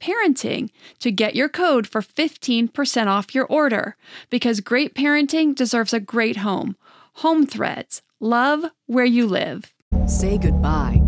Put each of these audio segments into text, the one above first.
parenting to get your code for 15% off your order because great parenting deserves a great home. Home Threads. Love where you live. Say goodbye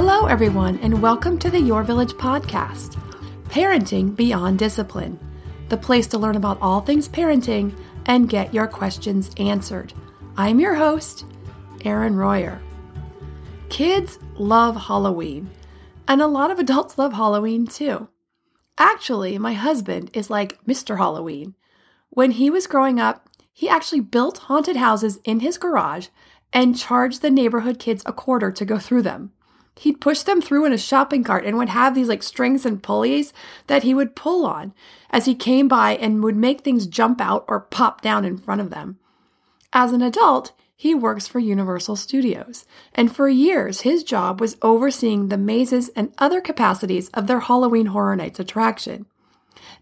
Hello, everyone, and welcome to the Your Village podcast Parenting Beyond Discipline, the place to learn about all things parenting and get your questions answered. I'm your host, Erin Royer. Kids love Halloween, and a lot of adults love Halloween too. Actually, my husband is like Mr. Halloween. When he was growing up, he actually built haunted houses in his garage and charged the neighborhood kids a quarter to go through them he'd push them through in a shopping cart and would have these like strings and pulleys that he would pull on as he came by and would make things jump out or pop down in front of them. As an adult, he works for Universal Studios, and for years his job was overseeing the mazes and other capacities of their Halloween Horror Nights attraction.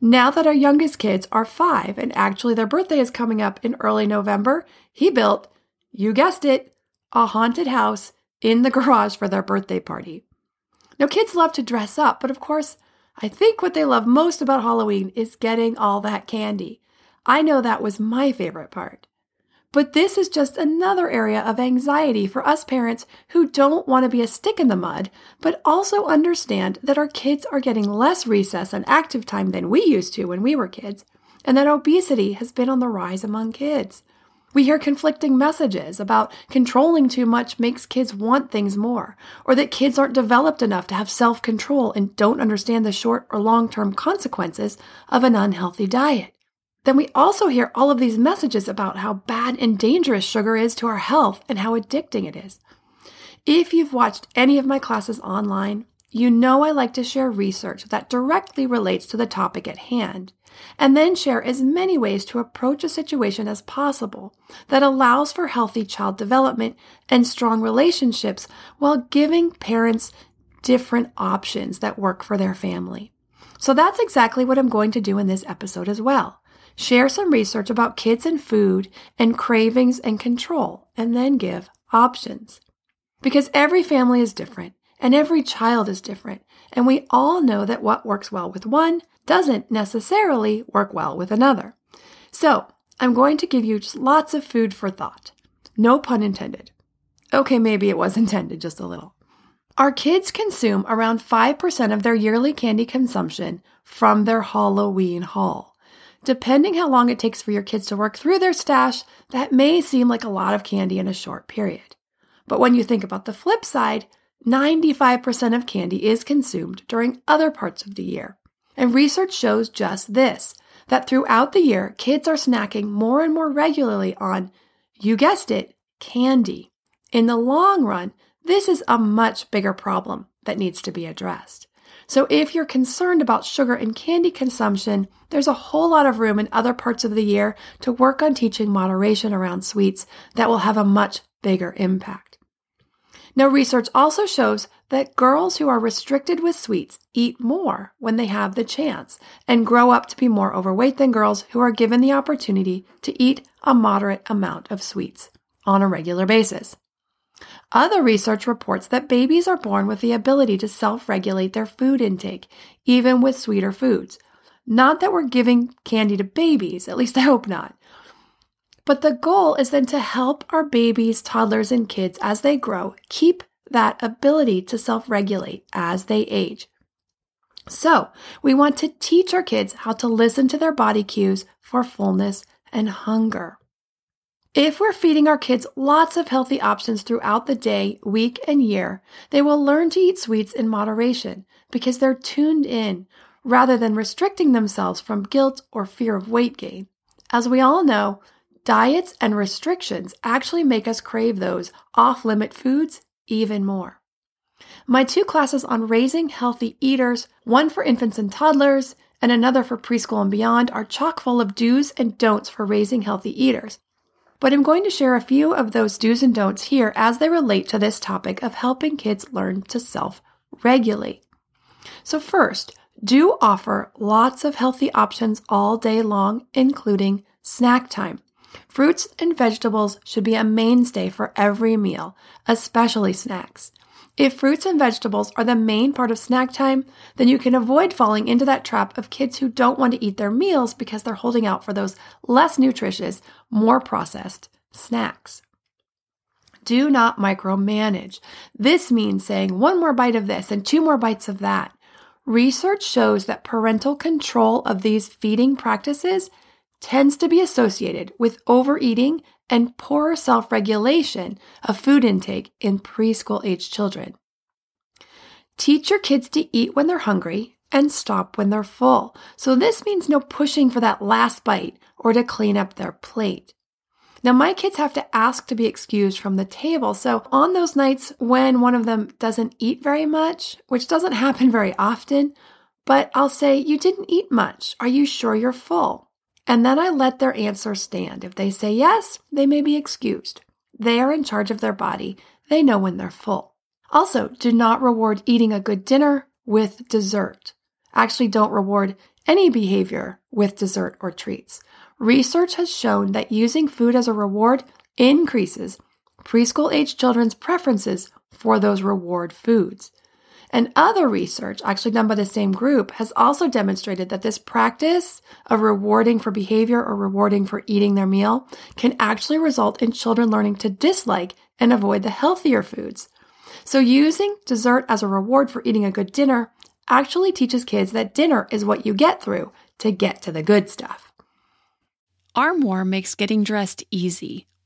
Now that our youngest kids are five and actually their birthday is coming up in early November, he built, you guessed it, a haunted house in the garage for their birthday party. Now, kids love to dress up, but of course, I think what they love most about Halloween is getting all that candy. I know that was my favorite part. But this is just another area of anxiety for us parents who don't want to be a stick in the mud, but also understand that our kids are getting less recess and active time than we used to when we were kids, and that obesity has been on the rise among kids. We hear conflicting messages about controlling too much makes kids want things more, or that kids aren't developed enough to have self control and don't understand the short or long term consequences of an unhealthy diet. Then we also hear all of these messages about how bad and dangerous sugar is to our health and how addicting it is. If you've watched any of my classes online, you know I like to share research that directly relates to the topic at hand and then share as many ways to approach a situation as possible that allows for healthy child development and strong relationships while giving parents different options that work for their family. So that's exactly what I'm going to do in this episode as well. Share some research about kids and food and cravings and control, and then give options. Because every family is different and every child is different, and we all know that what works well with one doesn't necessarily work well with another. So, I'm going to give you just lots of food for thought. No pun intended. Okay, maybe it was intended just a little. Our kids consume around 5% of their yearly candy consumption from their Halloween haul. Depending how long it takes for your kids to work through their stash, that may seem like a lot of candy in a short period. But when you think about the flip side, 95% of candy is consumed during other parts of the year. And research shows just this that throughout the year, kids are snacking more and more regularly on, you guessed it, candy. In the long run, this is a much bigger problem that needs to be addressed. So if you're concerned about sugar and candy consumption, there's a whole lot of room in other parts of the year to work on teaching moderation around sweets that will have a much bigger impact. Now, research also shows that girls who are restricted with sweets eat more when they have the chance and grow up to be more overweight than girls who are given the opportunity to eat a moderate amount of sweets on a regular basis. Other research reports that babies are born with the ability to self regulate their food intake, even with sweeter foods. Not that we're giving candy to babies, at least I hope not. But the goal is then to help our babies, toddlers, and kids as they grow keep that ability to self regulate as they age. So, we want to teach our kids how to listen to their body cues for fullness and hunger. If we're feeding our kids lots of healthy options throughout the day, week, and year, they will learn to eat sweets in moderation because they're tuned in rather than restricting themselves from guilt or fear of weight gain. As we all know, Diets and restrictions actually make us crave those off limit foods even more. My two classes on raising healthy eaters, one for infants and toddlers and another for preschool and beyond, are chock full of do's and don'ts for raising healthy eaters. But I'm going to share a few of those do's and don'ts here as they relate to this topic of helping kids learn to self regulate. So, first, do offer lots of healthy options all day long, including snack time. Fruits and vegetables should be a mainstay for every meal, especially snacks. If fruits and vegetables are the main part of snack time, then you can avoid falling into that trap of kids who don't want to eat their meals because they're holding out for those less nutritious, more processed snacks. Do not micromanage. This means saying one more bite of this and two more bites of that. Research shows that parental control of these feeding practices tends to be associated with overeating and poor self regulation of food intake in preschool age children. Teach your kids to eat when they're hungry and stop when they're full. So, this means no pushing for that last bite or to clean up their plate. Now, my kids have to ask to be excused from the table. So, on those nights when one of them doesn't eat very much, which doesn't happen very often, but I'll say, You didn't eat much. Are you sure you're full? And then I let their answer stand. If they say yes, they may be excused. They are in charge of their body. They know when they're full. Also, do not reward eating a good dinner with dessert. Actually, don't reward any behavior with dessert or treats. Research has shown that using food as a reward increases preschool age children's preferences for those reward foods. And other research, actually done by the same group, has also demonstrated that this practice of rewarding for behavior or rewarding for eating their meal can actually result in children learning to dislike and avoid the healthier foods. So using dessert as a reward for eating a good dinner actually teaches kids that dinner is what you get through to get to the good stuff. Armoire makes getting dressed easy.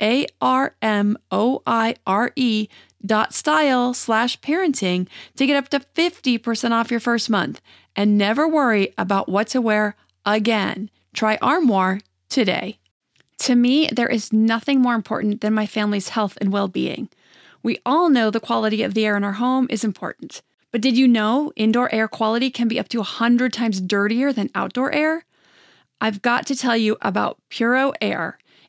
a R M O I R E dot style slash parenting to get up to 50% off your first month and never worry about what to wear again. Try Armoire today. To me, there is nothing more important than my family's health and well being. We all know the quality of the air in our home is important. But did you know indoor air quality can be up to 100 times dirtier than outdoor air? I've got to tell you about Puro Air.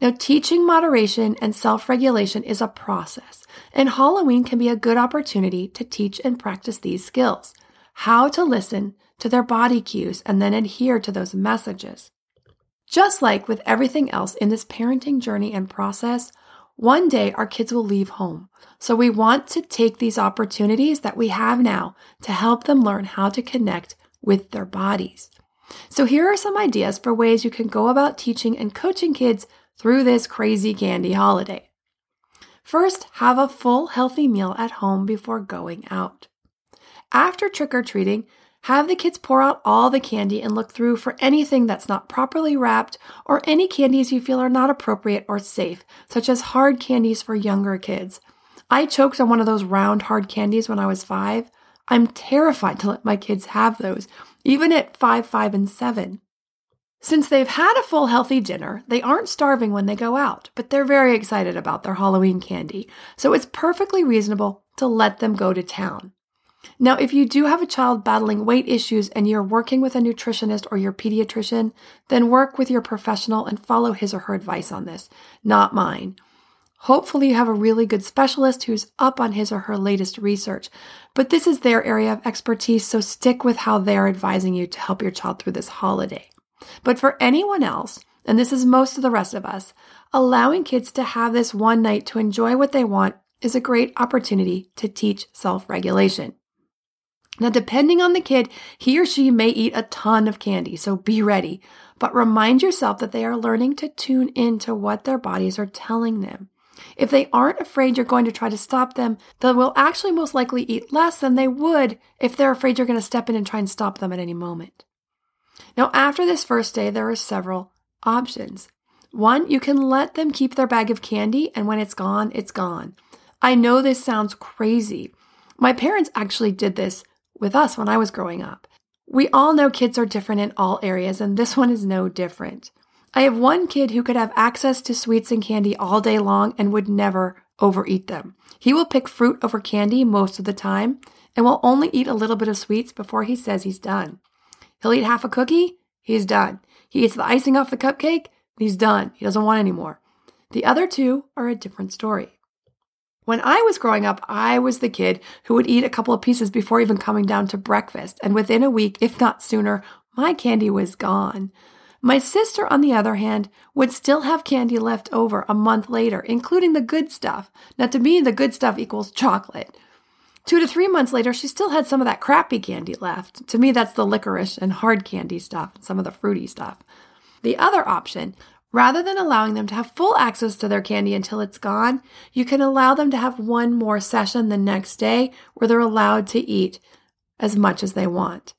Now, teaching moderation and self regulation is a process, and Halloween can be a good opportunity to teach and practice these skills how to listen to their body cues and then adhere to those messages. Just like with everything else in this parenting journey and process, one day our kids will leave home. So we want to take these opportunities that we have now to help them learn how to connect with their bodies. So here are some ideas for ways you can go about teaching and coaching kids through this crazy candy holiday. First, have a full healthy meal at home before going out. After trick or treating, have the kids pour out all the candy and look through for anything that's not properly wrapped or any candies you feel are not appropriate or safe, such as hard candies for younger kids. I choked on one of those round hard candies when I was five. I'm terrified to let my kids have those, even at five, five, and seven. Since they've had a full healthy dinner, they aren't starving when they go out, but they're very excited about their Halloween candy, so it's perfectly reasonable to let them go to town. Now, if you do have a child battling weight issues and you're working with a nutritionist or your pediatrician, then work with your professional and follow his or her advice on this, not mine. Hopefully, you have a really good specialist who's up on his or her latest research, but this is their area of expertise, so stick with how they're advising you to help your child through this holiday. But for anyone else, and this is most of the rest of us, allowing kids to have this one night to enjoy what they want is a great opportunity to teach self regulation. Now, depending on the kid, he or she may eat a ton of candy, so be ready. But remind yourself that they are learning to tune into what their bodies are telling them. If they aren't afraid you're going to try to stop them, they will actually most likely eat less than they would if they're afraid you're going to step in and try and stop them at any moment. Now, after this first day, there are several options. One, you can let them keep their bag of candy, and when it's gone, it's gone. I know this sounds crazy. My parents actually did this with us when I was growing up. We all know kids are different in all areas, and this one is no different. I have one kid who could have access to sweets and candy all day long and would never overeat them. He will pick fruit over candy most of the time and will only eat a little bit of sweets before he says he's done. He'll eat half a cookie, he's done. He eats the icing off the cupcake, he's done. He doesn't want any more. The other two are a different story. When I was growing up, I was the kid who would eat a couple of pieces before even coming down to breakfast, and within a week, if not sooner, my candy was gone. My sister, on the other hand, would still have candy left over a month later, including the good stuff. Now, to me, the good stuff equals chocolate. Two to three months later, she still had some of that crappy candy left. To me, that's the licorice and hard candy stuff, some of the fruity stuff. The other option Rather than allowing them to have full access to their candy until it's gone, you can allow them to have one more session the next day where they're allowed to eat as much as they want.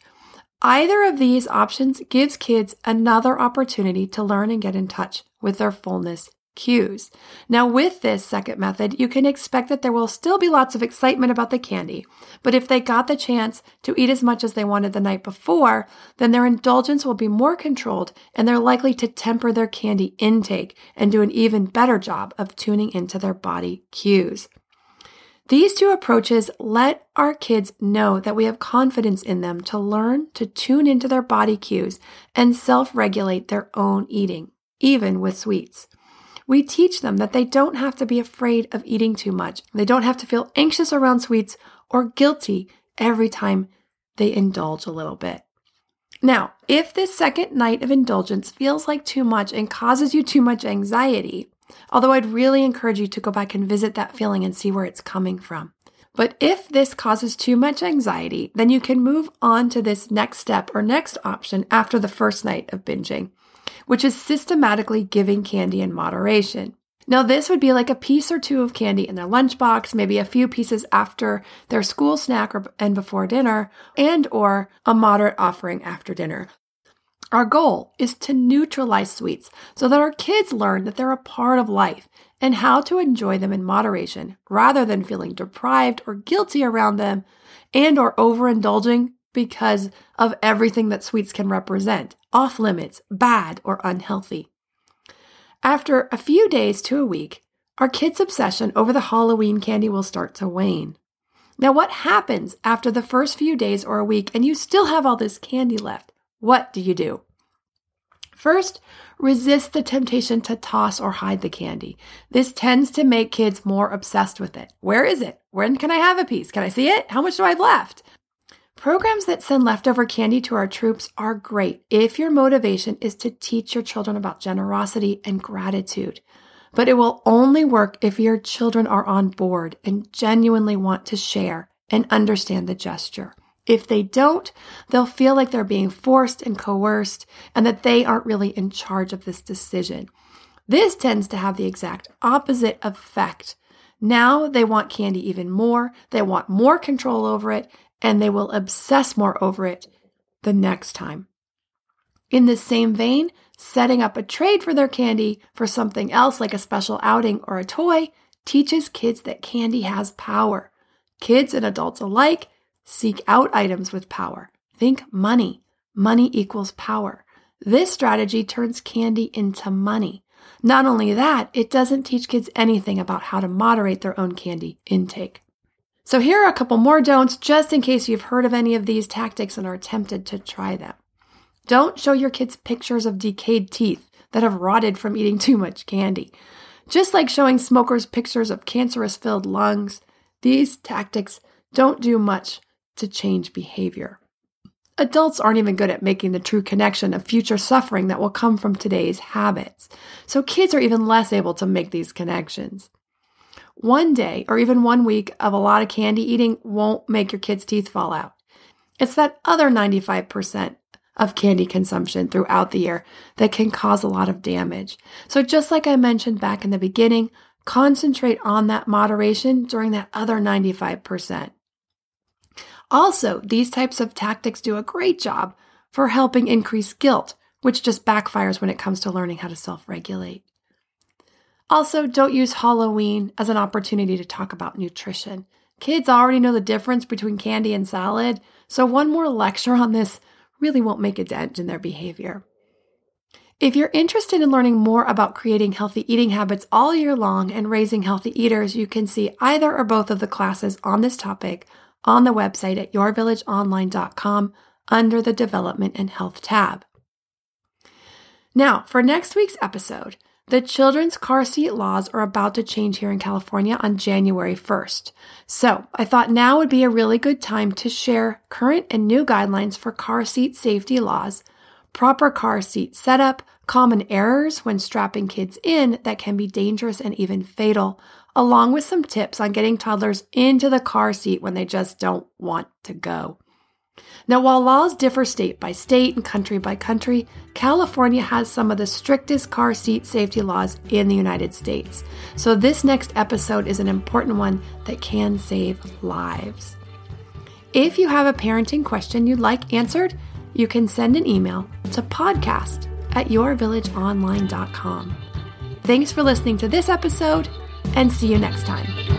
Either of these options gives kids another opportunity to learn and get in touch with their fullness cues. Now, with this second method, you can expect that there will still be lots of excitement about the candy, but if they got the chance to eat as much as they wanted the night before, then their indulgence will be more controlled and they're likely to temper their candy intake and do an even better job of tuning into their body cues. These two approaches let our kids know that we have confidence in them to learn to tune into their body cues and self regulate their own eating, even with sweets. We teach them that they don't have to be afraid of eating too much. They don't have to feel anxious around sweets or guilty every time they indulge a little bit. Now, if this second night of indulgence feels like too much and causes you too much anxiety, Although I'd really encourage you to go back and visit that feeling and see where it's coming from. But if this causes too much anxiety, then you can move on to this next step or next option after the first night of binging, which is systematically giving candy in moderation. Now, this would be like a piece or two of candy in their lunchbox, maybe a few pieces after their school snack and before dinner, and or a moderate offering after dinner. Our goal is to neutralize sweets so that our kids learn that they're a part of life and how to enjoy them in moderation rather than feeling deprived or guilty around them and or overindulging because of everything that sweets can represent, off limits, bad or unhealthy. After a few days to a week, our kids' obsession over the Halloween candy will start to wane. Now, what happens after the first few days or a week and you still have all this candy left? What do you do? First, resist the temptation to toss or hide the candy. This tends to make kids more obsessed with it. Where is it? When can I have a piece? Can I see it? How much do I have left? Programs that send leftover candy to our troops are great if your motivation is to teach your children about generosity and gratitude. But it will only work if your children are on board and genuinely want to share and understand the gesture. If they don't, they'll feel like they're being forced and coerced and that they aren't really in charge of this decision. This tends to have the exact opposite effect. Now they want candy even more, they want more control over it, and they will obsess more over it the next time. In the same vein, setting up a trade for their candy for something else like a special outing or a toy teaches kids that candy has power. Kids and adults alike Seek out items with power. Think money. Money equals power. This strategy turns candy into money. Not only that, it doesn't teach kids anything about how to moderate their own candy intake. So here are a couple more don'ts just in case you've heard of any of these tactics and are tempted to try them. Don't show your kids pictures of decayed teeth that have rotted from eating too much candy. Just like showing smokers pictures of cancerous filled lungs, these tactics don't do much to change behavior. Adults aren't even good at making the true connection of future suffering that will come from today's habits. So kids are even less able to make these connections. One day or even one week of a lot of candy eating won't make your kids' teeth fall out. It's that other 95% of candy consumption throughout the year that can cause a lot of damage. So just like I mentioned back in the beginning, concentrate on that moderation during that other 95%. Also, these types of tactics do a great job for helping increase guilt, which just backfires when it comes to learning how to self regulate. Also, don't use Halloween as an opportunity to talk about nutrition. Kids already know the difference between candy and salad, so one more lecture on this really won't make a dent in their behavior. If you're interested in learning more about creating healthy eating habits all year long and raising healthy eaters, you can see either or both of the classes on this topic on the website at yourvillageonline.com under the Development and Health tab. Now, for next week's episode, the children's car seat laws are about to change here in California on January 1st. So I thought now would be a really good time to share current and new guidelines for car seat safety laws, proper car seat setup, common errors when strapping kids in that can be dangerous and even fatal, along with some tips on getting toddlers into the car seat when they just don't want to go. Now, while laws differ state by state and country by country, California has some of the strictest car seat safety laws in the United States. So, this next episode is an important one that can save lives. If you have a parenting question you'd like answered, you can send an email to podcast at yourvillageonline.com. Thanks for listening to this episode, and see you next time.